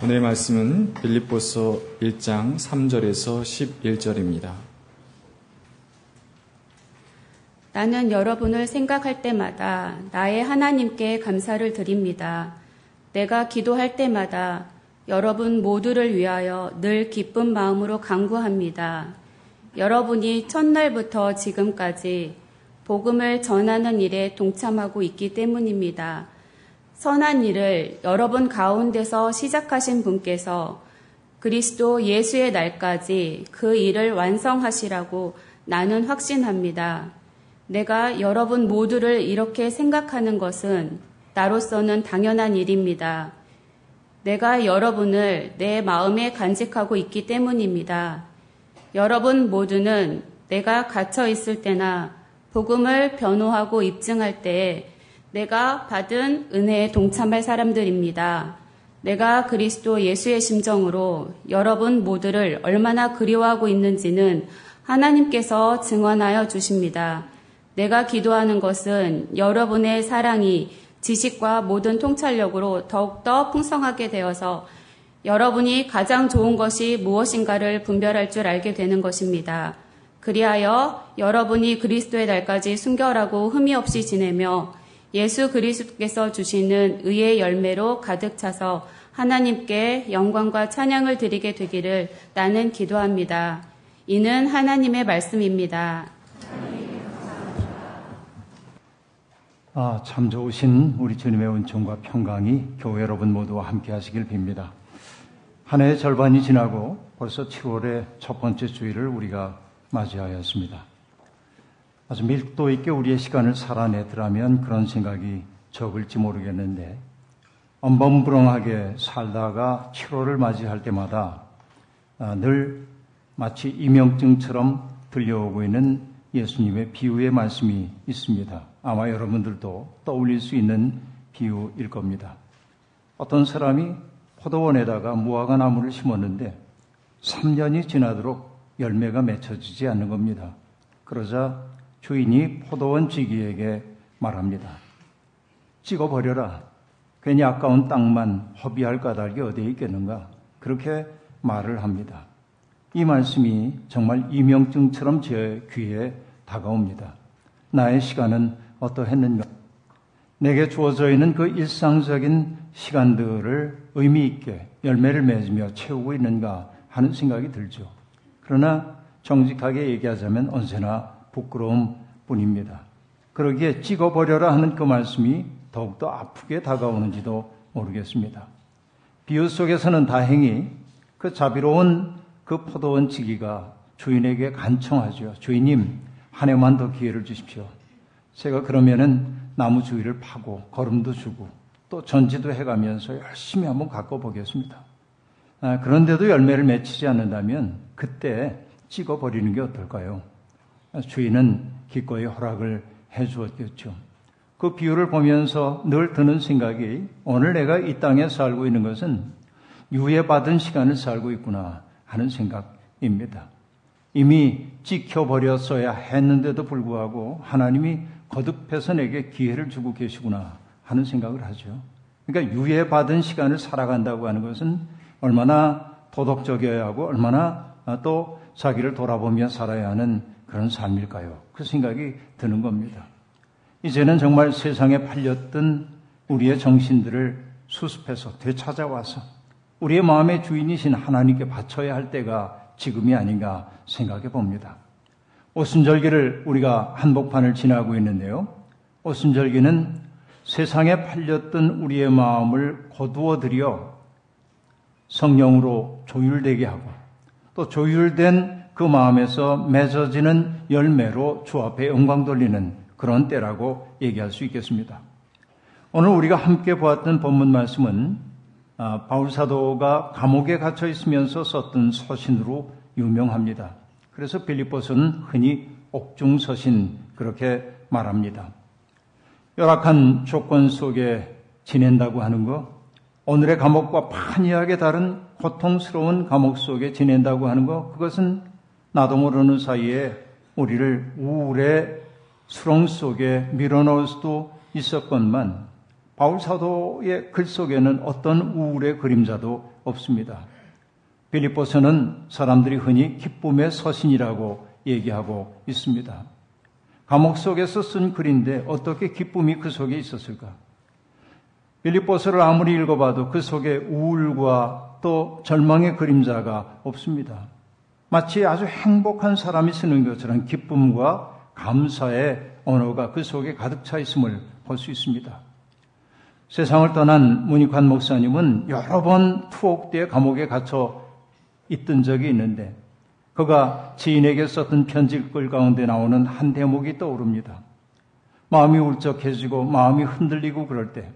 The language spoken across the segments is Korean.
오늘의 말씀은 빌립보서 1장 3절에서 11절입니다. 나는 여러분을 생각할 때마다 나의 하나님께 감사를 드립니다. 내가 기도할 때마다 여러분 모두를 위하여 늘 기쁜 마음으로 간구합니다. 여러분이 첫날부터 지금까지 복음을 전하는 일에 동참하고 있기 때문입니다. 선한 일을 여러분 가운데서 시작하신 분께서 그리스도 예수의 날까지 그 일을 완성하시라고 나는 확신합니다. 내가 여러분 모두를 이렇게 생각하는 것은 나로서는 당연한 일입니다. 내가 여러분을 내 마음에 간직하고 있기 때문입니다. 여러분 모두는 내가 갇혀 있을 때나 복음을 변호하고 입증할 때 내가 받은 은혜에 동참할 사람들입니다. 내가 그리스도 예수의 심정으로 여러분 모두를 얼마나 그리워하고 있는지는 하나님께서 증언하여 주십니다. 내가 기도하는 것은 여러분의 사랑이 지식과 모든 통찰력으로 더욱더 풍성하게 되어서 여러분이 가장 좋은 것이 무엇인가를 분별할 줄 알게 되는 것입니다. 그리하여 여러분이 그리스도의 날까지 순결하고 흠이 없이 지내며 예수 그리스도께서 주시는 의의 열매로 가득 차서 하나님께 영광과 찬양을 드리게 되기를 나는 기도합니다. 이는 하나님의 말씀입니다. 아, 참 좋으신 우리 주님의 은총과 평강이 교회 여러분 모두와 함께 하시길 빕니다. 한 해의 절반이 지나고 벌써 7월의 첫 번째 주일을 우리가 맞이하였습니다. 아주 밀도 있게 우리의 시간을 살아내더라면 그런 생각이 적을지 모르겠는데 엄범부렁하게 살다가 7월을 맞이할 때마다 아, 늘 마치 이명증처럼 들려오고 있는 예수님의 비유의 말씀이 있습니다. 아마 여러분들도 떠올릴 수 있는 비유일 겁니다. 어떤 사람이 포도원에다가 무화과 나무를 심었는데 3년이 지나도록 열매가 맺혀지지 않는 겁니다. 그러자 주인이 포도원 지기에게 말합니다. 찍어버려라. 괜히 아까운 땅만 허비할 까닭이 어디에 있겠는가. 그렇게 말을 합니다. 이 말씀이 정말 이명증처럼 제 귀에 다가옵니다. 나의 시간은 어떠했는가? 내게 주어져 있는 그 일상적인 시간들을 의미 있게 열매를 맺으며 채우고 있는가 하는 생각이 들죠. 그러나 정직하게 얘기하자면 언제나 부끄러움 뿐입니다. 그러기에 찍어버려라 하는 그 말씀이 더욱더 아프게 다가오는지도 모르겠습니다. 비유 속에서는 다행히 그 자비로운 그 포도원 지기가 주인에게 간청하죠. 주인님, 한 해만 더 기회를 주십시오. 제가 그러면은 나무 주위를 파고 걸음도 주고 또 전지도 해가면서 열심히 한번 가꿔보겠습니다. 아, 그런데도 열매를 맺히지 않는다면 그때 찍어버리는 게 어떨까요? 주인은 기꺼이 허락을 해 주었겠죠. 그 비유를 보면서 늘 드는 생각이 오늘 내가 이 땅에 살고 있는 것은 유예받은 시간을 살고 있구나 하는 생각입니다. 이미 찍혀버렸어야 했는데도 불구하고 하나님이 거듭해서 내게 기회를 주고 계시구나 하는 생각을 하죠. 그러니까 유예받은 시간을 살아간다고 하는 것은 얼마나 도덕적이어야 하고 얼마나 또 자기를 돌아보며 살아야 하는 그런 삶일까요? 그 생각이 드는 겁니다. 이제는 정말 세상에 팔렸던 우리의 정신들을 수습해서 되찾아와서 우리의 마음의 주인이신 하나님께 바쳐야 할 때가 지금이 아닌가 생각해 봅니다. 오순절기를 우리가 한복판을 지나고 있는데요. 오순절기는 세상에 팔렸던 우리의 마음을 거두어 들여 성령으로 조율되게 하고 또 조율된 그 마음에서 맺어지는 열매로 주 앞에 영광 돌리는 그런 때라고 얘기할 수 있겠습니다. 오늘 우리가 함께 보았던 본문 말씀은 아, 바울 사도가 감옥에 갇혀 있으면서 썼던 서신으로 유명합니다. 그래서 빌립보서는 흔히 옥중 서신 그렇게 말합니다. 열악한 조건 속에 지낸다고 하는 것, 오늘의 감옥과 판이하게 다른 고통스러운 감옥 속에 지낸다고 하는 것, 그것은 나도 모르는 사이에 우리를 우울의 수렁 속에 밀어넣을 수도 있었건만 바울 사도의 글 속에는 어떤 우울의 그림자도 없습니다. 빌립보서는 사람들이 흔히 기쁨의 서신이라고 얘기하고 있습니다. 감옥 속에서 쓴 글인데 어떻게 기쁨이 그 속에 있었을까? 빌립보서를 아무리 읽어봐도 그 속에 우울과 또 절망의 그림자가 없습니다. 마치 아주 행복한 사람이 쓰는 것처럼 기쁨과 감사의 언어가 그 속에 가득 차 있음을 볼 수 있습니다. 세상을 떠난 문익환 목사님은 여러 번 투옥대 감옥에 갇혀 있던 적이 있는데 그가 지인에게 썼던 편지글 가운데 나오는 한 대목이 떠오릅니다. 마음이 울적해지고 마음이 흔들리고 그럴 때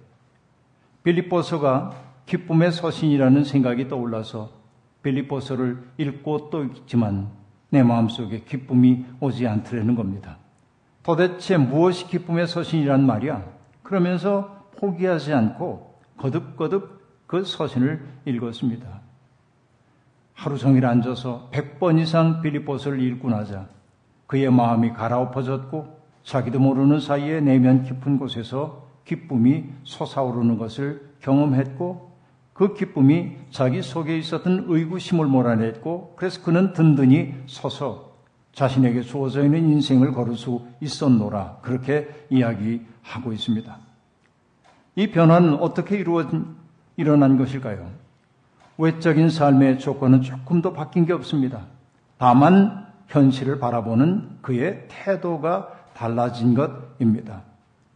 빌립보서가 기쁨의 서신이라는 생각이 떠올라서 빌립보서를 읽고 또 읽지만 내 마음속에 기쁨이 오지 않더라는 겁니다. 도대체 무엇이 기쁨의 서신이란 말이야? 그러면서 포기하지 않고 거듭거듭 그 서신을 읽었습니다. 하루 종일 앉아서 100번 이상 빌립보서를 읽고 나자 그의 마음이 가라엎어졌고 자기도 모르는 사이에 내면 깊은 곳에서 기쁨이 솟아오르는 것을 경험했고 그 기쁨이 자기 속에 있었던 의구심을 몰아냈고 그래서 그는 든든히 서서 자신에게 주어져 있는 인생을 걸을 수 있었노라 그렇게 이야기하고 있습니다. 이 변화는 어떻게 이루어 일어난 것일까요? 외적인 삶의 조건은 조금 더 바뀐 게 없습니다. 다만 현실을 바라보는 그의 태도가 달라진 것입니다.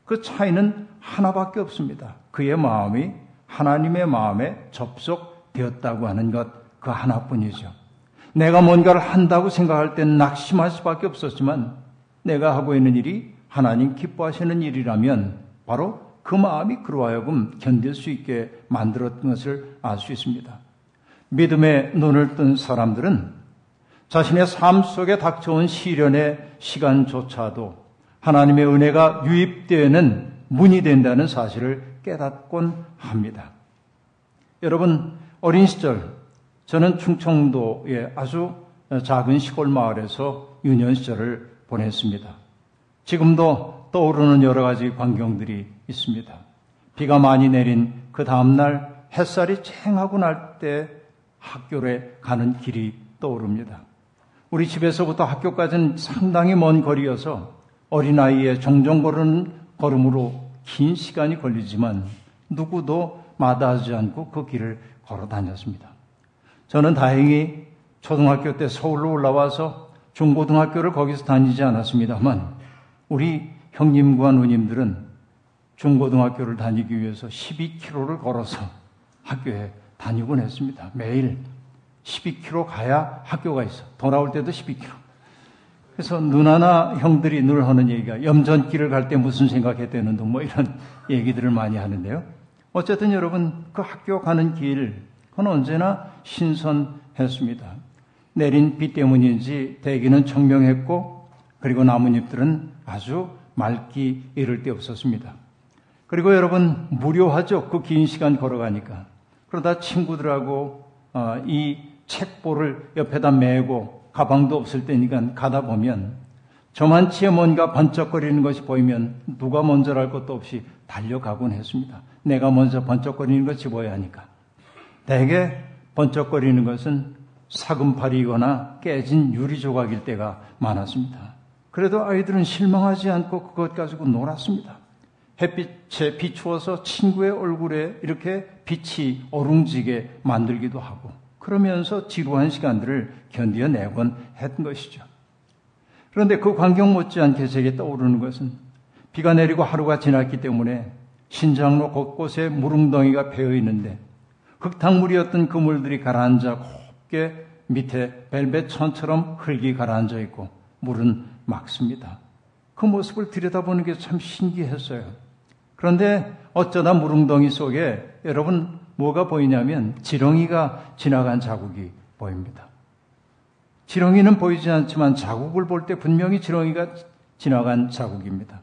그 차이는 하나밖에 없습니다. 그의 마음이 하나님의 마음에 접속되었다고 하는 것 그 하나뿐이죠. 내가 뭔가를 한다고 생각할 땐 낙심할 수밖에 없었지만 내가 하고 있는 일이 하나님 기뻐하시는 일이라면 바로 그 마음이 그로 하여금 견딜 수 있게 만들었던 것을 알 수 있습니다. 믿음의 눈을 뜬 사람들은 자신의 삶 속에 닥쳐온 시련의 시간조차도 하나님의 은혜가 유입되는 문이 된다는 사실을 깨닫곤 합니다. 여러분, 어린 시절, 저는 충청도의 아주 작은 시골 마을에서 유년 시절을 보냈습니다. 지금도 떠오르는 여러 가지 광경들이 있습니다. 비가 많이 내린 그 다음날 햇살이 쨍하고 날 때 학교에 가는 길이 떠오릅니다. 우리 집에서부터 학교까지는 상당히 먼 거리여서 어린아이의 종종 걸은 걸음으로 긴 시간이 걸리지만 누구도 마다하지 않고 그 길을 걸어 다녔습니다. 저는 다행히 초등학교 때 서울로 올라와서 중고등학교를 거기서 다니지 않았습니다만 우리 형님과 누님들은 중고등학교를 다니기 위해서 12km를 걸어서 학교에 다니곤 했습니다. 매일 12km 가야 학교가 있어. 돌아올 때도 12km. 그래서 누나나 형들이 늘 하는 얘기가 염전길을 갈 때 무슨 생각했대는 둥뭐 이런 얘기들을 많이 하는데요. 어쨌든 여러분 그 학교 가는 길 그건 언제나 신선했습니다. 내린 비 때문인지 대기는 청명했고 그리고 나뭇잎들은 아주 맑기 이를 데 없었습니다. 그리고 여러분 무료하죠. 그 긴 시간 걸어가니까. 그러다 친구들하고 어, 이 책보를 옆에다 메고 가방도 없을 때니까 가다 보면 저만치에 뭔가 번쩍거리는 것이 보이면 누가 먼저랄 것도 없이 달려가곤 했습니다. 내가 먼저 번쩍거리는 걸 집어야 하니까. 대개 번쩍거리는 것은 사금팔이거나 깨진 유리 조각일 때가 많았습니다. 그래도 아이들은 실망하지 않고 그것 가지고 놀았습니다. 햇빛에 비추어서 친구의 얼굴에 이렇게 빛이 어룽지게 만들기도 하고 그러면서 지루한 시간들을 견뎌내곤 했던 것이죠. 그런데 그 광경 못지않게 제게 떠오르는 것은 비가 내리고 하루가 지났기 때문에 신장로 곳곳에 물웅덩이가 배어 있는데 흙탕물이었던 그 물들이 가라앉아 곱게 밑에 벨벳 천처럼 흙이 가라앉아 있고 물은 막습니다. 그 모습을 들여다보는 게 참 신기했어요. 그런데 어쩌다 물웅덩이 속에 여러분 뭐가 보이냐면 지렁이가 지나간 자국이 보입니다. 지렁이는 보이지 않지만 자국을 볼 때 분명히 지렁이가 지나간 자국입니다.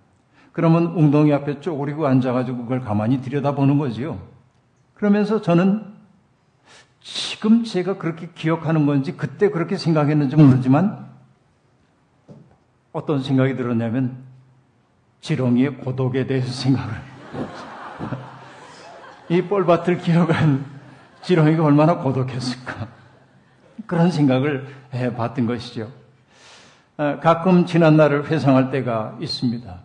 그러면 웅덩이 앞에 쪼그리고 앉아가지고 그걸 가만히 들여다보는 거지요. 그러면서 저는 지금 제가 그렇게 기억하는 건지 그때 그렇게 생각했는지 모르지만 어떤 생각이 들었냐면 지렁이의 고독에 대해서 생각을 이 뻘밭을 기어간 지렁이가 얼마나 고독했을까. 그런 생각을 해 봤던 것이죠. 어, 가끔 지난 날을 회상할 때가 있습니다.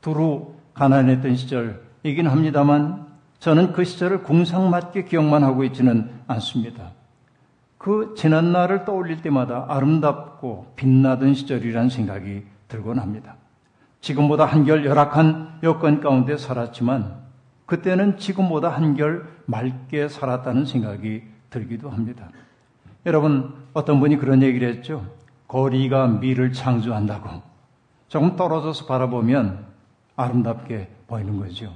두루 가난했던 시절이긴 합니다만 저는 그 시절을 궁상맞게 기억만 하고 있지는 않습니다. 그 지난 날을 떠올릴 때마다 아름답고 빛나던 시절이란 생각이 들곤 합니다. 지금보다 한결 열악한 여건 가운데 살았지만 그때는 지금보다 한결 맑게 살았다는 생각이 들기도 합니다. 여러분 어떤 분이 그런 얘기를 했죠. 거리가 미를 창조한다고 조금 떨어져서 바라보면 아름답게 보이는 거죠.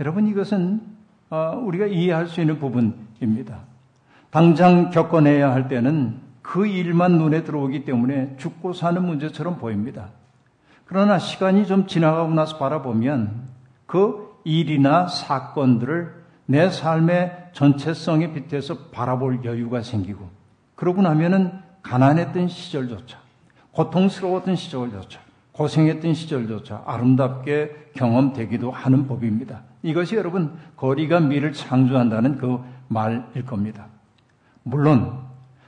여러분 이것은 어, 우리가 이해할 수 있는 부분입니다. 당장 겪어내야 할 때는 그 일만 눈에 들어오기 때문에 죽고 사는 문제처럼 보입니다. 그러나 시간이 좀 지나가고 나서 바라보면 그 일이나 사건들을 내 삶의 전체성에 빗대서 바라볼 여유가 생기고 그러고 나면은 가난했던 시절조차 고통스러웠던 시절조차 고생했던 시절조차 아름답게 경험되기도 하는 법입니다. 이것이 여러분 거리가 미를 창조한다는 그 말일 겁니다. 물론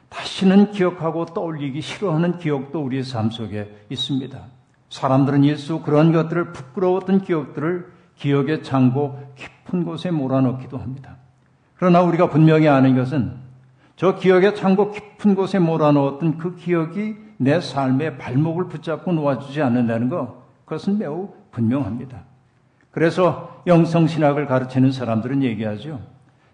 다시는 기억하고 떠올리기 싫어하는 기억도 우리의 삶 속에 있습니다. 사람들은 일수 그런 것들을 부끄러웠던 기억들을 기억의 창고 깊은 곳에 몰아넣기도 합니다. 그러나 우리가 분명히 아는 것은 저 기억의 창고 깊은 곳에 몰아넣었던 그 기억이 내 삶의 발목을 붙잡고 놓아주지 않는다는 것, 그것은 매우 분명합니다. 그래서 영성신학을 가르치는 사람들은 얘기하죠.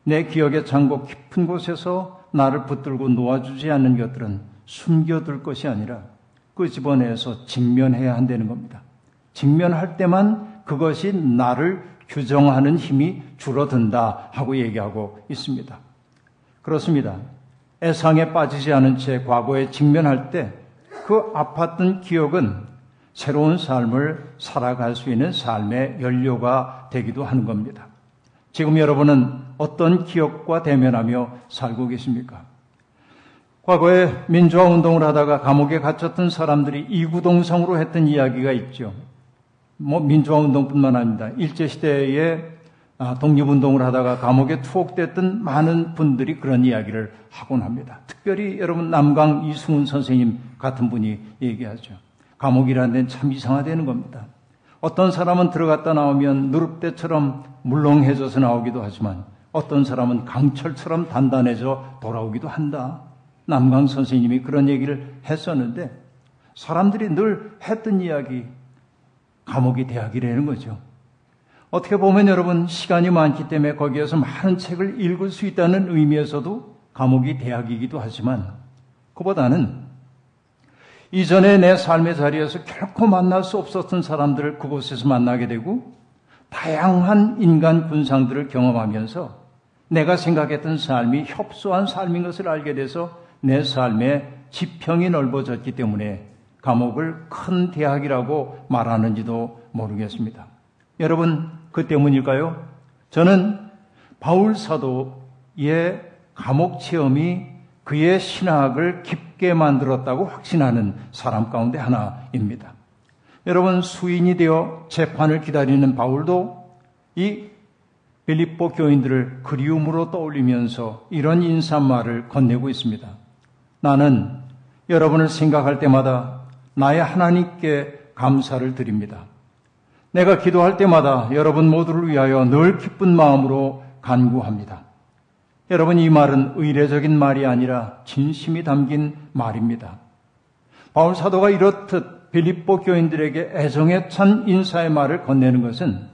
내 기억의 창고 깊은 곳에서 나를 붙들고 놓아주지 않는 것들은 숨겨둘 것이 아니라 그 집어내서 직면해야 한다는 겁니다. 직면할 때만 그것이 나를 규정하는 힘이 줄어든다 하고 얘기하고 있습니다. 그렇습니다. 애상에 빠지지 않은 채 과거에 직면할 때 그 아팠던 기억은 새로운 삶을 살아갈 수 있는 삶의 연료가 되기도 하는 겁니다. 지금 여러분은 어떤 기억과 대면하며 살고 계십니까? 과거에 민주화 운동을 하다가 감옥에 갇혔던 사람들이 이구동성으로 했던 이야기가 있죠. 뭐 민주화 운동뿐만 아닙니다. 일제 시대에 아, 독립운동을 하다가 감옥에 투옥됐던 많은 분들이 그런 이야기를 하곤 합니다. 특별히 여러분 남강 이승훈 선생님 같은 분이 얘기하죠. 감옥이라는 데는 참 이상하다는 겁니다. 어떤 사람은 들어갔다 나오면 누릅대처럼 물렁해져서 나오기도 하지만 어떤 사람은 강철처럼 단단해져 돌아오기도 한다. 남강 선생님이 그런 얘기를 했었는데 사람들이 늘 했던 이야기 감옥이 대학이라는 거죠. 어떻게 보면 여러분 시간이 많기 때문에 거기에서 많은 책을 읽을 수 있다는 의미에서도 감옥이 대학이기도 하지만 그보다는 이전에 내 삶의 자리에서 결코 만날 수 없었던 사람들을 그곳에서 만나게 되고 다양한 인간 군상들을 경험하면서 내가 생각했던 삶이 협소한 삶인 것을 알게 돼서 내 삶의 지평이 넓어졌기 때문에 감옥을 큰 대학이라고 말하는지도 모르겠습니다. 여러분, 그 때문일까요? 저는 바울 사도의 감옥 체험이 그의 신학을 깊게 만들었다고 확신하는 사람 가운데 하나입니다. 여러분, 수인이 되어 재판을 기다리는 바울도 이 빌립보 교인들을 그리움으로 떠올리면서 이런 인사말을 건네고 있습니다. 나는 여러분을 생각할 때마다 나의 하나님께 감사를 드립니다. 내가 기도할 때마다 여러분 모두를 위하여 늘 기쁜 마음으로 간구합니다. 여러분 이 말은 의례적인 말이 아니라 진심이 담긴 말입니다. 바울 사도가 이렇듯 빌립보 교인들에게 애정에 찬 인사의 말을 건네는 것은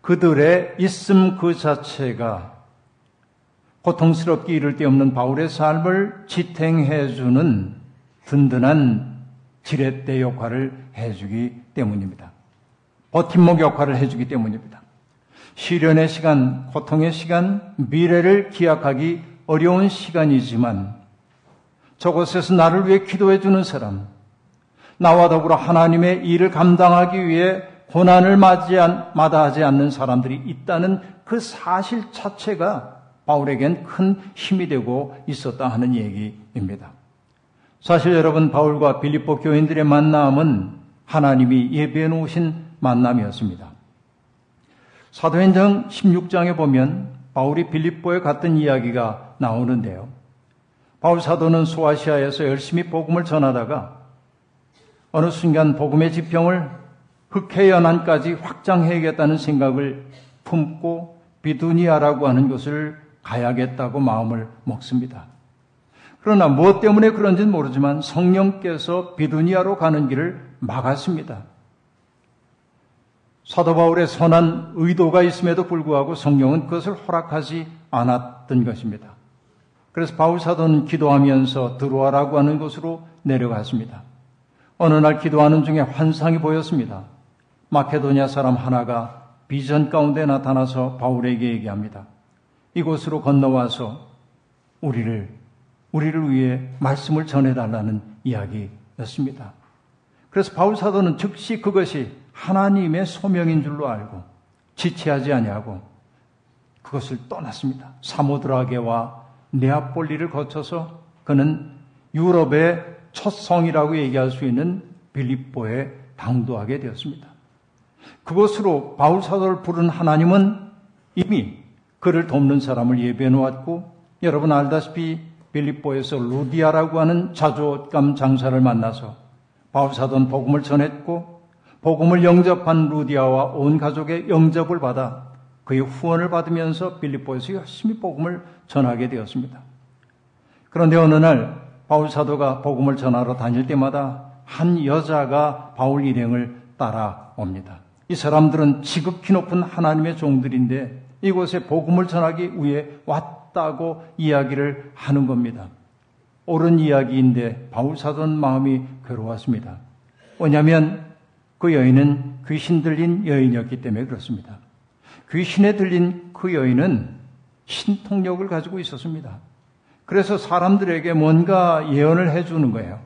그들의 있음 그 자체가 고통스럽게 이를 데 없는 바울의 삶을 지탱해 주는 든든한 지렛대 역할을 해주기 때문입니다. 버팀목 역할을 해주기 때문입니다. 시련의 시간, 고통의 시간, 미래를 기약하기 어려운 시간이지만 저곳에서 나를 위해 기도해 주는 사람, 나와 더불어 하나님의 일을 감당하기 위해 고난을 마다하지 않는 사람들이 있다는 그 사실 자체가 바울에겐 큰 힘이 되고 있었다 하는 얘기입니다. 사실 여러분 바울과 빌립보 교인들의 만남은 하나님이 예비해 놓으신 만남이었습니다. 사도행전 16장에 보면 바울이 빌립보에 갔던 이야기가 나오는데요. 바울 사도는 소아시아에서 열심히 복음을 전하다가 어느 순간 복음의 지평을 흑해연안까지 확장해야겠다는 생각을 품고 비두니아라고 하는 곳을 가야겠다고 마음을 먹습니다. 그러나 무엇 때문에 그런지는 모르지만 성령께서 비두니아로 가는 길을 막았습니다. 사도 바울의 선한 의도가 있음에도 불구하고 성령은 그것을 허락하지 않았던 것입니다. 그래서 바울 사도는 기도하면서 들어와라고 하는 곳으로 내려갔습니다. 어느 날 기도하는 중에 환상이 보였습니다. 마케도니아 사람 하나가 비전 가운데 나타나서 바울에게 얘기합니다. 이곳으로 건너와서 우리를 우리를 위해 말씀을 전해달라는 이야기였습니다. 그래서 바울 사도는 즉시 그것이 하나님의 소명인 줄로 알고 지체하지 아니하고 그것을 떠났습니다. 사모드라게와 네아폴리를 거쳐서 그는 유럽의 첫 성이라고 얘기할 수 있는 빌립보에 당도하게 되었습니다. 그곳으로 바울 사도를 부른 하나님은 이미 그를 돕는 사람을 예배해 놓았고 여러분 알다시피 빌립보에서 루디아라고 하는 자조감 장사를 만나서 바울 사도는 복음을 전했고 복음을 영접한 루디아와 온 가족의 영접을 받아 그의 후원을 받으면서 빌립보에서 열심히 복음을 전하게 되었습니다. 그런데 어느 날 바울 사도가 복음을 전하러 다닐 때마다 한 여자가 바울 일행을 따라옵니다. 이 사람들은 지극히 높은 하나님의 종들인데 이곳에 복음을 전하기 위해 왔 다고 이야기를 하는 겁니다. 옳은 이야기인데 바울 사도는 마음이 괴로웠습니다. 왜냐하면 그 여인은 귀신 들린 여인이었기 때문에 그렇습니다. 귀신에 들린 그 여인은 신통력을 가지고 있었습니다. 그래서 사람들에게 뭔가 예언을 해주는 거예요.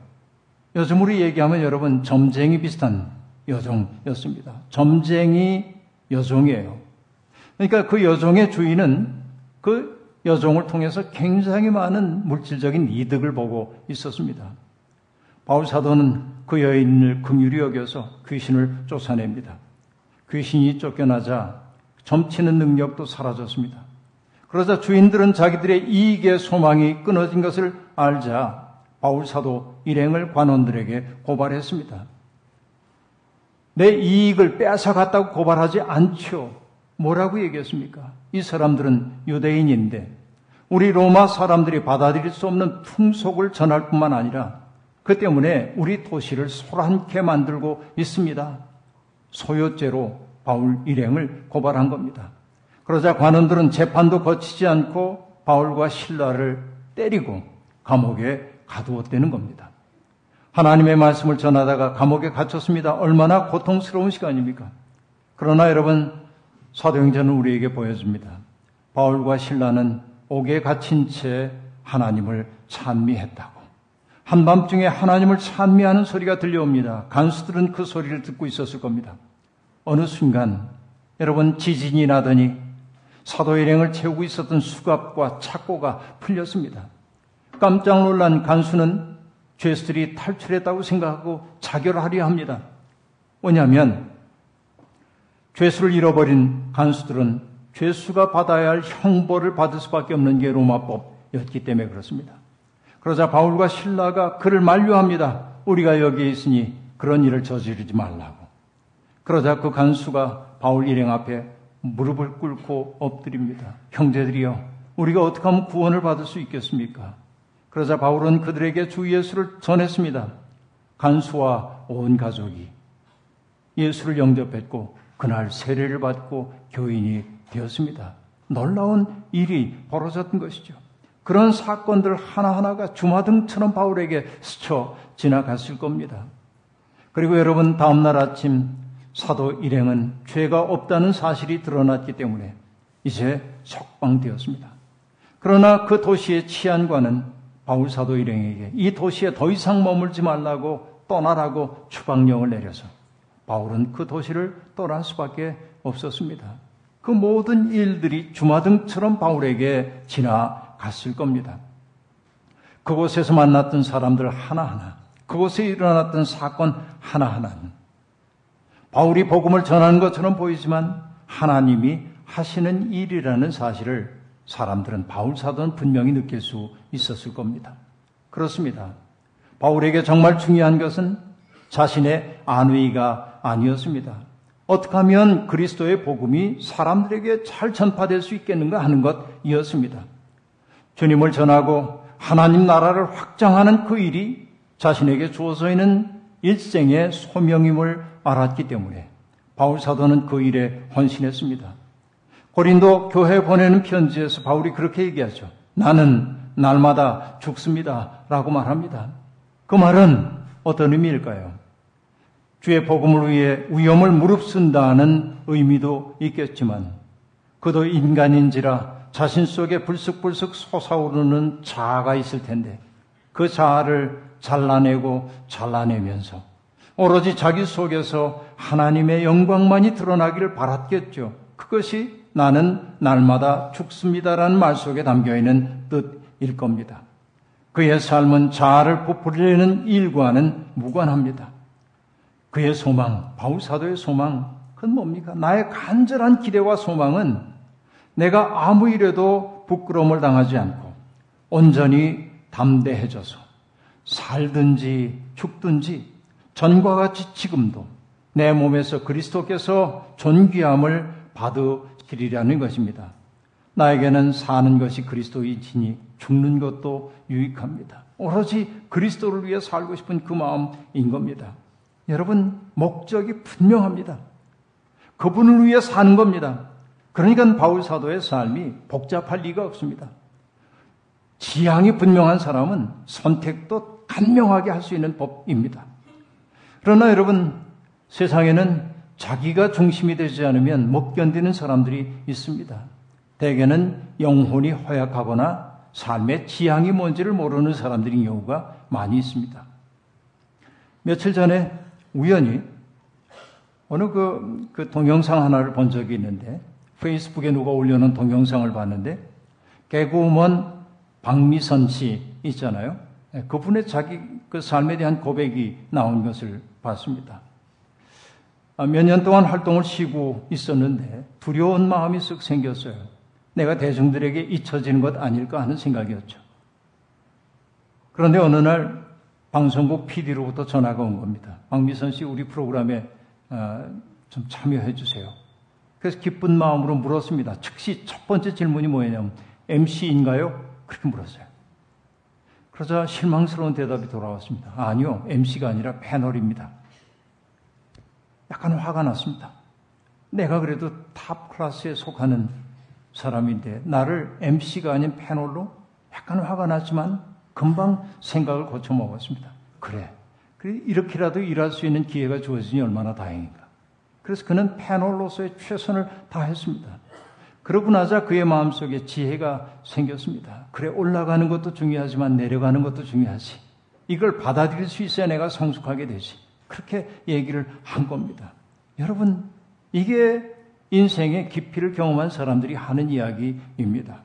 요즘 우리 얘기하면 여러분 점쟁이 비슷한 여종이었습니다. 점쟁이 여종이에요. 그러니까 그 여종의 주인은 그 여종을 통해서 굉장히 많은 물질적인 이득을 보고 있었습니다. 바울 사도는 그 여인을 긍휼히 여겨서 귀신을 쫓아냅니다. 귀신이 쫓겨나자 점치는 능력도 사라졌습니다. 그러자 주인들은 자기들의 이익의 소망이 끊어진 것을 알자 바울 사도 일행을 관원들에게 고발했습니다. 내 이익을 뺏어갔다고 고발하지 않죠. 뭐라고 얘기했습니까? 이 사람들은 유대인인데 우리 로마 사람들이 받아들일 수 없는 풍속을 전할 뿐만 아니라 그 때문에 우리 도시를 소란케 만들고 있습니다. 소요죄로 바울 일행을 고발한 겁니다. 그러자 관원들은 재판도 거치지 않고 바울과 신라를 때리고 감옥에 가두었다는 겁니다. 하나님의 말씀을 전하다가 감옥에 갇혔습니다. 얼마나 고통스러운 시간입니까? 그러나 여러분, 사도행전은 우리에게 보여줍니다. 바울과 신라는 옥에 갇힌 채 하나님을 찬미했다고. 한밤중에 하나님을 찬미하는 소리가 들려옵니다. 간수들은 그 소리를 듣고 있었을 겁니다. 어느 순간 여러분 지진이 나더니 사도 일행을 채우고 있었던 수갑과 착고가 풀렸습니다. 깜짝 놀란 간수는 죄수들이 탈출했다고 생각하고 자결하려 합니다. 왜냐하면 죄수를 잃어버린 간수들은 죄수가 받아야 할 형벌을 받을 수밖에 없는 게 로마법이었기 때문에 그렇습니다. 그러자 바울과 신라가 그를 만류합니다. 우리가 여기에 있으니 그런 일을 저지르지 말라고. 그러자 그 간수가 바울 일행 앞에 무릎을 꿇고 엎드립니다. 형제들이여, 우리가 어떻게 하면 구원을 받을 수 있겠습니까? 그러자 바울은 그들에게 주 예수를 전했습니다. 간수와 온 가족이 예수를 영접했고 그날 세례를 받고 교인이 되었습니다. 놀라운 일이 벌어졌던 것이죠. 그런 사건들 하나하나가 주마등처럼 바울에게 스쳐 지나갔을 겁니다. 그리고 여러분 다음날 아침 사도 일행은 죄가 없다는 사실이 드러났기 때문에 이제 석방되었습니다. 그러나 그 도시의 치안관은 바울 사도 일행에게 이 도시에 더 이상 머물지 말라고 떠나라고 추방령을 내려서 바울은 그 도시를 떠날 수밖에 없었습니다. 그 모든 일들이 주마등처럼 바울에게 지나갔을 겁니다. 그곳에서 만났던 사람들 하나하나, 그곳에 일어났던 사건 하나하나는 바울이 복음을 전하는 것처럼 보이지만 하나님이 하시는 일이라는 사실을 사람들은 바울 사도는 분명히 느낄 수 있었을 겁니다. 그렇습니다. 바울에게 정말 중요한 것은 자신의 안위가 아니었습니다. 어떻게 하면 그리스도의 복음이 사람들에게 잘 전파될 수 있겠는가 하는 것이었습니다. 주님을 전하고 하나님 나라를 확장하는 그 일이 자신에게 주어져 있는 일생의 소명임을 알았기 때문에 바울 사도는 그 일에 헌신했습니다. 고린도 교회 보내는 편지에서 바울이 그렇게 얘기하죠. 나는 날마다 죽습니다. 라고 말합니다. 그 말은 어떤 의미일까요? 주의 복음을 위해 위험을 무릅쓴다는 의미도 있겠지만 그도 인간인지라 자신 속에 불쑥불쑥 솟아오르는 자아가 있을 텐데 그 자아를 잘라내고 잘라내면서 오로지 자기 속에서 하나님의 영광만이 드러나기를 바랐겠죠. 그것이 나는 날마다 죽습니다라는 말 속에 담겨 있는 뜻일 겁니다. 그의 삶은 자아를 부풀리는 일과는 무관합니다. 그의 소망, 바울사도의 소망, 그건 뭡니까? 나의 간절한 기대와 소망은 내가 아무 일에도 부끄러움을 당하지 않고 온전히 담대해져서 살든지 죽든지 전과 같이 지금도 내 몸에서 그리스도께서 존귀함을 받으시리라는 것입니다. 나에게는 사는 것이 그리스도이지니 죽는 것도 유익합니다. 오로지 그리스도를 위해 살고 싶은 그 마음인 겁니다. 여러분, 목적이 분명합니다. 그분을 위해 사는 겁니다. 그러니까 바울 사도의 삶이 복잡할 리가 없습니다. 지향이 분명한 사람은 선택도 간명하게 할 수 있는 법입니다. 그러나 여러분, 세상에는 자기가 중심이 되지 않으면 못 견디는 사람들이 있습니다. 대개는 영혼이 허약하거나 삶의 지향이 뭔지를 모르는 사람들인 경우가 많이 있습니다. 며칠 전에 우연히 어느 그, 그 동영상 하나를 본 적이 있는데 페이스북에 누가 올려놓은 동영상을 봤는데 개그우먼 박미선 씨 있잖아요. 네, 그분의 자기 그 삶에 대한 고백이 나온 것을 봤습니다. 아, 몇년 동안 활동을 쉬고 있었는데 두려운 마음이 쓱 생겼어요. 내가 대중들에게 잊혀지는 것 아닐까 하는 생각이었죠. 그런데 어느 날 방송국 PD로부터 전화가 온 겁니다. 박미선 씨 우리 프로그램에 아, 좀 참여해 주세요. 그래서 기쁜 마음으로 물었습니다. 즉시 첫 번째 질문이 뭐냐면 MC인가요? 그렇게 물었어요. 그러자 실망스러운 대답이 돌아왔습니다. 아니요, MC가 아니라 패널입니다. 약간 화가 났습니다. 내가 그래도 top class에 속하는 사람인데 나를 MC가 아닌 패널로 약간 화가 났지만 금방 생각을 고쳐 먹었습니다. 그래. 이렇게라도 일할 수 있는 기회가 주어지니 얼마나 다행인가. 그래서 그는 패널로서의 최선을 다했습니다. 그러고 나자 그의 마음속에 지혜가 생겼습니다. 그래, 올라가는 것도 중요하지만 내려가는 것도 중요하지. 이걸 받아들일 수 있어야 내가 성숙하게 되지. 그렇게 얘기를 한 겁니다. 여러분, 이게 인생의 깊이를 경험한 사람들이 하는 이야기입니다.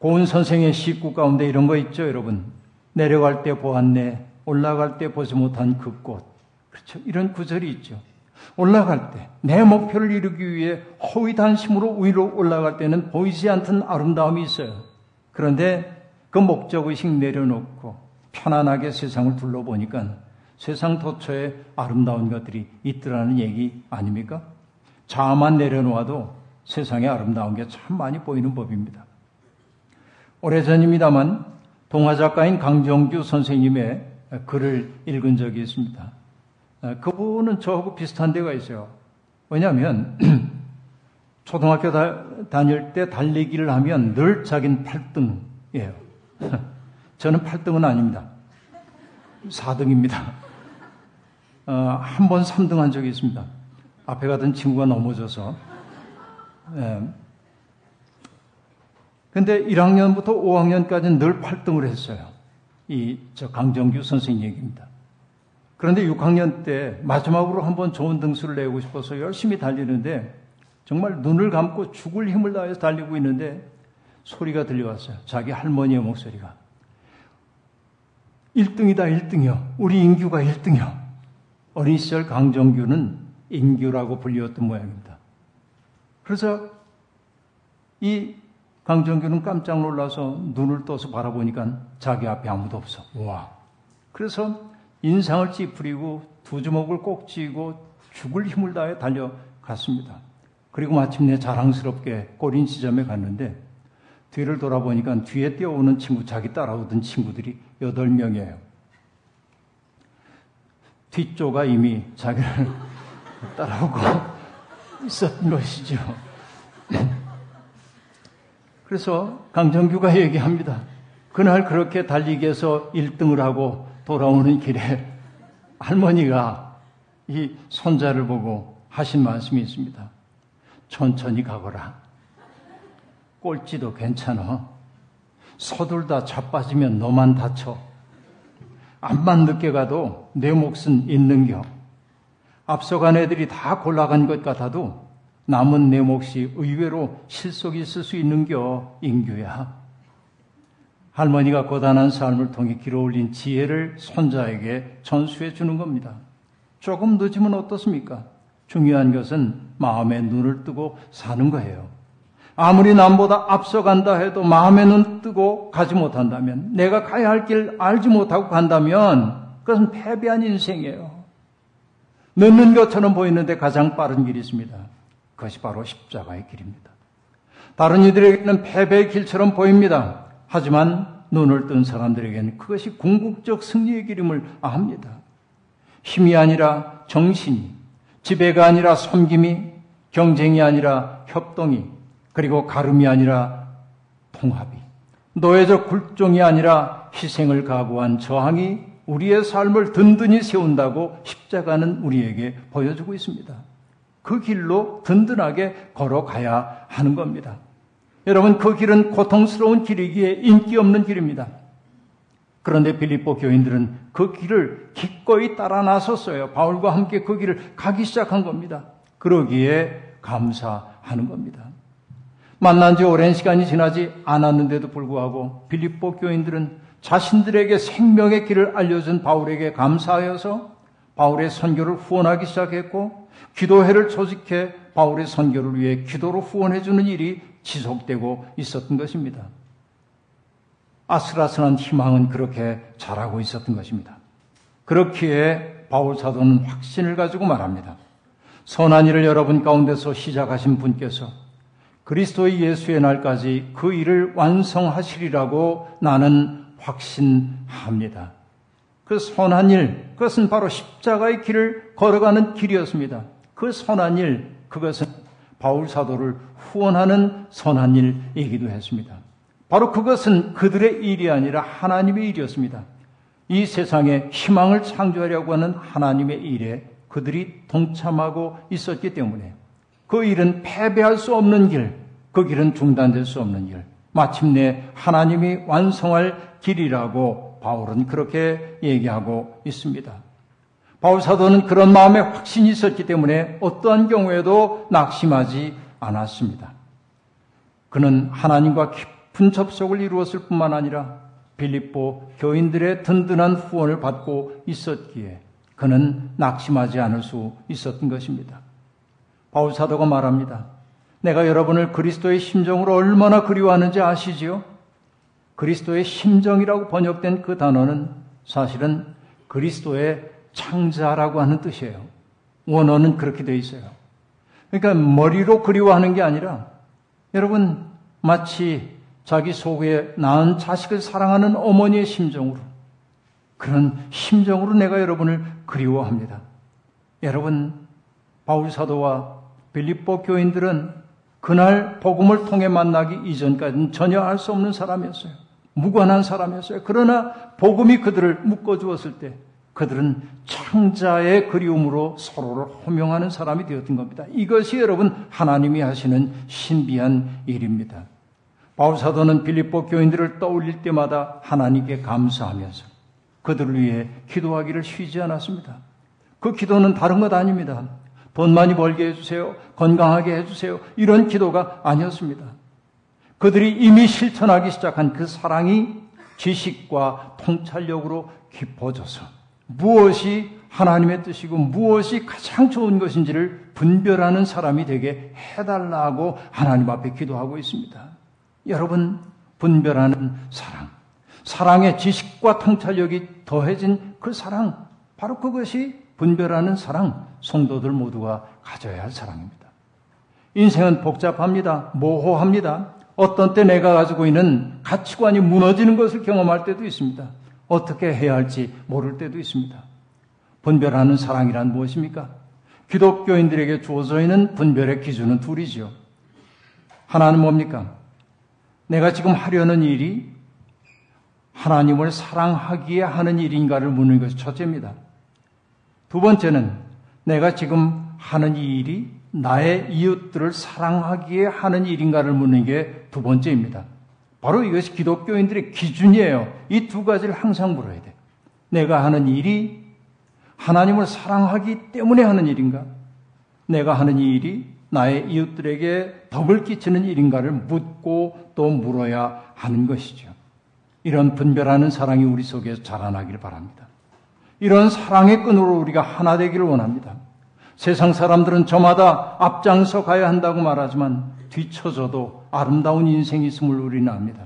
고은 선생의 시구 가운데 이런 거 있죠, 여러분. 내려갈 때 보았네, 올라갈 때 보지 못한 그 꽃. 그렇죠. 이런 구절이 있죠. 올라갈 때, 내 목표를 이루기 위해 허위단심으로 위로 올라갈 때는 보이지 않던 아름다움이 있어요. 그런데 그 목적의식 내려놓고 편안하게 세상을 둘러보니까 세상 도처에 아름다운 것들이 있더라는 얘기 아닙니까? 자만 내려놓아도 세상에 아름다운 게 참 많이 보이는 법입니다. 오래전입니다만 동화 작가인 강정규 선생님의 글을 읽은 적이 있습니다. 아, 그분은 저하고 비슷한 데가 있어요. 왜냐하면 초등학교 다, 다닐 때 달리기를 하면 늘 자기는 8등이에요. 저는 8등은 아닙니다. 4등입니다. 어, 한번 3등 한 적이 있습니다. 앞에 가던 친구가 넘어져서. 예. 근데 1학년부터 5학년까지는 늘 8등을 했어요. 이, 저 강정규 선생님 얘기입니다. 그런데 6학년 때 마지막으로 한번 좋은 등수를 내고 싶어서 열심히 달리는데 정말 눈을 감고 죽을 힘을 다해서 달리고 있는데 소리가 들려왔어요. 자기 할머니의 목소리가. 1등이다, 1등이요. 우리 인규가 1등이요. 어린 시절 강정규는 인규라고 불리웠던 모양입니다. 그래서 이 강정규는 깜짝 놀라서 눈을 떠서 바라보니까 자기 앞에 아무도 없어. 와. 그래서 인상을 찌푸리고 두 주먹을 꼭 쥐고 죽을 힘을 다해 달려갔습니다. 그리고 마침내 자랑스럽게 꼬린 지점에 갔는데 뒤를 돌아보니까 뒤에 뛰어오는 친구, 자기 따라오던 친구들이 여덟 명이에요. 뒷조가 이미 자기를 따라오고 있었던 것이죠. 그래서 강정규가 얘기합니다. 그날 그렇게 달리기 해서 1등을 하고 돌아오는 길에 할머니가 이 손자를 보고 하신 말씀이 있습니다. 천천히 가거라. 꼴찌도 괜찮아. 서둘다 자빠지면 너만 다쳐. 암만 늦게 가도 내 몫은 있는 겨. 앞서간 애들이 다 골라간 것 같아도 남은 내 몫이 의외로 실속이 있을 수 있는겨, 인규야. 할머니가 고단한 삶을 통해 길어올린 지혜를 손자에게 전수해 주는 겁니다. 조금 늦으면 어떻습니까? 중요한 것은 마음에 눈을 뜨고 사는 거예요. 아무리 남보다 앞서간다 해도 마음에 눈 뜨고 가지 못한다면, 내가 가야 할 길 알지 못하고 간다면, 그것은 패배한 인생이에요. 늦는 것처럼 보이는데 가장 빠른 길이 있습니다. 그것이 바로 십자가의 길입니다. 다른 이들에게는 패배의 길처럼 보입니다. 하지만 눈을 뜬 사람들에게는 그것이 궁극적 승리의 길임을 압니다. 힘이 아니라 정신이, 지배가 아니라 섬김이, 경쟁이 아니라 협동이, 그리고 가름이 아니라 통합이, 노예적 굴종이 아니라 희생을 각오한 저항이 우리의 삶을 든든히 세운다고 십자가는 우리에게 보여주고 있습니다. 그 길로 든든하게 걸어가야 하는 겁니다. 여러분, 그 길은 고통스러운 길이기에 인기 없는 길입니다. 그런데 빌립보 교인들은 그 길을 기꺼이 따라 나섰어요. 바울과 함께 그 길을 가기 시작한 겁니다. 그러기에 감사하는 겁니다. 만난 지 오랜 시간이 지나지 않았는데도 불구하고 빌립보 교인들은 자신들에게 생명의 길을 알려준 바울에게 감사하여서 바울의 선교를 후원하기 시작했고 기도회를 조직해 바울의 선교를 위해 기도로 후원해주는 일이 지속되고 있었던 것입니다. 아슬아슬한 희망은 그렇게 자라고 있었던 것입니다. 그렇기에 바울 사도는 확신을 가지고 말합니다. 선한 일을 여러분 가운데서 시작하신 분께서 그리스도의 예수의 날까지 그 일을 완성하시리라고 나는 확신합니다. 그 선한 일, 그것은 바로 십자가의 길을 걸어가는 길이었습니다. 그 선한 일, 그것은 바울 사도를 후원하는 선한 일이기도 했습니다. 바로 그것은 그들의 일이 아니라 하나님의 일이었습니다. 이 세상에 희망을 창조하려고 하는 하나님의 일에 그들이 동참하고 있었기 때문에 그 일은 패배할 수 없는 길, 그 길은 중단될 수 없는 길, 마침내 하나님이 완성할 길이라고 바울은 그렇게 얘기하고 있습니다. 바울 사도는 그런 마음에 확신이 있었기 때문에 어떠한 경우에도 낙심하지 않았습니다. 그는 하나님과 깊은 접속을 이루었을 뿐만 아니라 빌립보 교인들의 든든한 후원을 받고 있었기에 그는 낙심하지 않을 수 있었던 것입니다. 바울 사도가 말합니다. 내가 여러분을 그리스도의 심정으로 얼마나 그리워하는지 아시지요? 그리스도의 심정이라고 번역된 그 단어는 사실은 그리스도의 창자라고 하는 뜻이에요. 원어는 그렇게 되어 있어요. 그러니까 머리로 그리워하는 게 아니라 여러분 마치 자기 속에 낳은 자식을 사랑하는 어머니의 심정으로 그런 심정으로 내가 여러분을 그리워합니다. 여러분 바울 사도와 빌립보 교인들은 그날 복음을 통해 만나기 이전까지는 전혀 알 수 없는 사람이었어요. 무관한 사람이었어요. 그러나 복음이 그들을 묶어 주었을 때 그들은 창자의 그리움으로 서로를 호명하는 사람이 되었던 겁니다. 이것이 여러분 하나님이 하시는 신비한 일입니다. 바울 사도는 빌립보 교인들을 떠올릴 때마다 하나님께 감사하면서 그들을 위해 기도하기를 쉬지 않았습니다. 그 기도는 다른 것 아닙니다. 돈 많이 벌게 해주세요. 건강하게 해주세요. 이런 기도가 아니었습니다. 그들이 이미 실천하기 시작한 그 사랑이 지식과 통찰력으로 깊어져서 무엇이 하나님의 뜻이고 무엇이 가장 좋은 것인지를 분별하는 사람이 되게 해달라고 하나님 앞에 기도하고 있습니다. 여러분, 분별하는 사랑. 사랑의 지식과 통찰력이 더해진 그 사랑. 바로 그것이 분별하는 사랑. 성도들 모두가 가져야 할 사랑입니다. 인생은 복잡합니다. 모호합니다. 어떤 때 내가 가지고 있는 가치관이 무너지는 것을 경험할 때도 있습니다. 어떻게 해야 할지 모를 때도 있습니다. 분별하는 사랑이란 무엇입니까? 기독교인들에게 주어져 있는 분별의 기준은 둘이죠. 하나는 뭡니까? 내가 지금 하려는 일이 하나님을 사랑하기에 하는 일인가를 묻는 것이 첫째입니다. 두 번째는 내가 지금 하는 이 일이 나의 이웃들을 사랑하기에 하는 일인가를 묻는 게 두 번째입니다. 바로 이것이 기독교인들의 기준이에요. 이 두 가지를 항상 물어야 돼. 내가 하는 일이 하나님을 사랑하기 때문에 하는 일인가? 내가 하는 이 일이 나의 이웃들에게 덕을 끼치는 일인가를 묻고 또 물어야 하는 것이죠. 이런 분별하는 사랑이 우리 속에서 자라나길 바랍니다. 이런 사랑의 끈으로 우리가 하나 되기를 원합니다. 세상 사람들은 저마다 앞장서 가야 한다고 말하지만 뒤쳐져도 아름다운 인생이 있음을 우리는 압니다.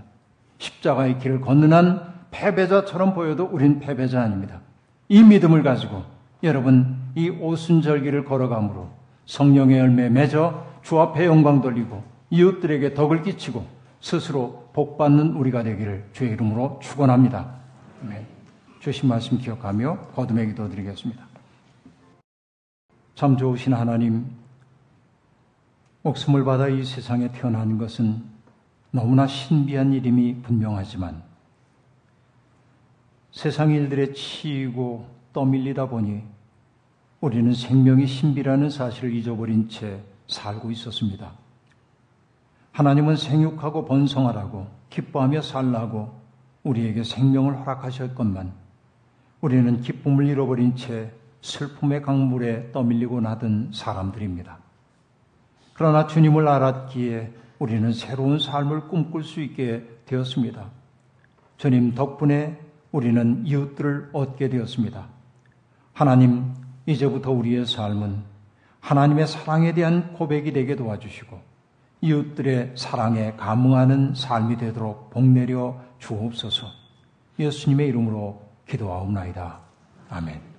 십자가의 길을 걷는 한 패배자처럼 보여도 우린 패배자 아닙니다. 이 믿음을 가지고 여러분 이 오순절기를 걸어감으로 성령의 열매 맺어 주 앞에 영광 돌리고 이웃들에게 덕을 끼치고 스스로 복받는 우리가 되기를 주의 이름으로 축원합니다. 주신 말씀 기억하며 거듭의 기도 드리겠습니다. 참 좋으신 하나님, 목숨을 받아 이 세상에 태어난 것은 너무나 신비한 일임이 분명하지만 세상 일들에 치이고 떠밀리다 보니 우리는 생명이 신비라는 사실을 잊어버린 채 살고 있었습니다. 하나님은 생육하고 번성하라고 기뻐하며 살라고 우리에게 생명을 허락하셨건만 우리는 기쁨을 잃어버린 채 슬픔의 강물에 떠밀리고 나던 사람들입니다. 그러나 주님을 알았기에 우리는 새로운 삶을 꿈꿀 수 있게 되었습니다. 주님 덕분에 우리는 이웃들을 얻게 되었습니다. 하나님, 이제부터 우리의 삶은 하나님의 사랑에 대한 고백이 되게 도와주시고 이웃들의 사랑에 감응하는 삶이 되도록 복내려 주옵소서. 예수님의 이름으로 기도하옵나이다. 아멘.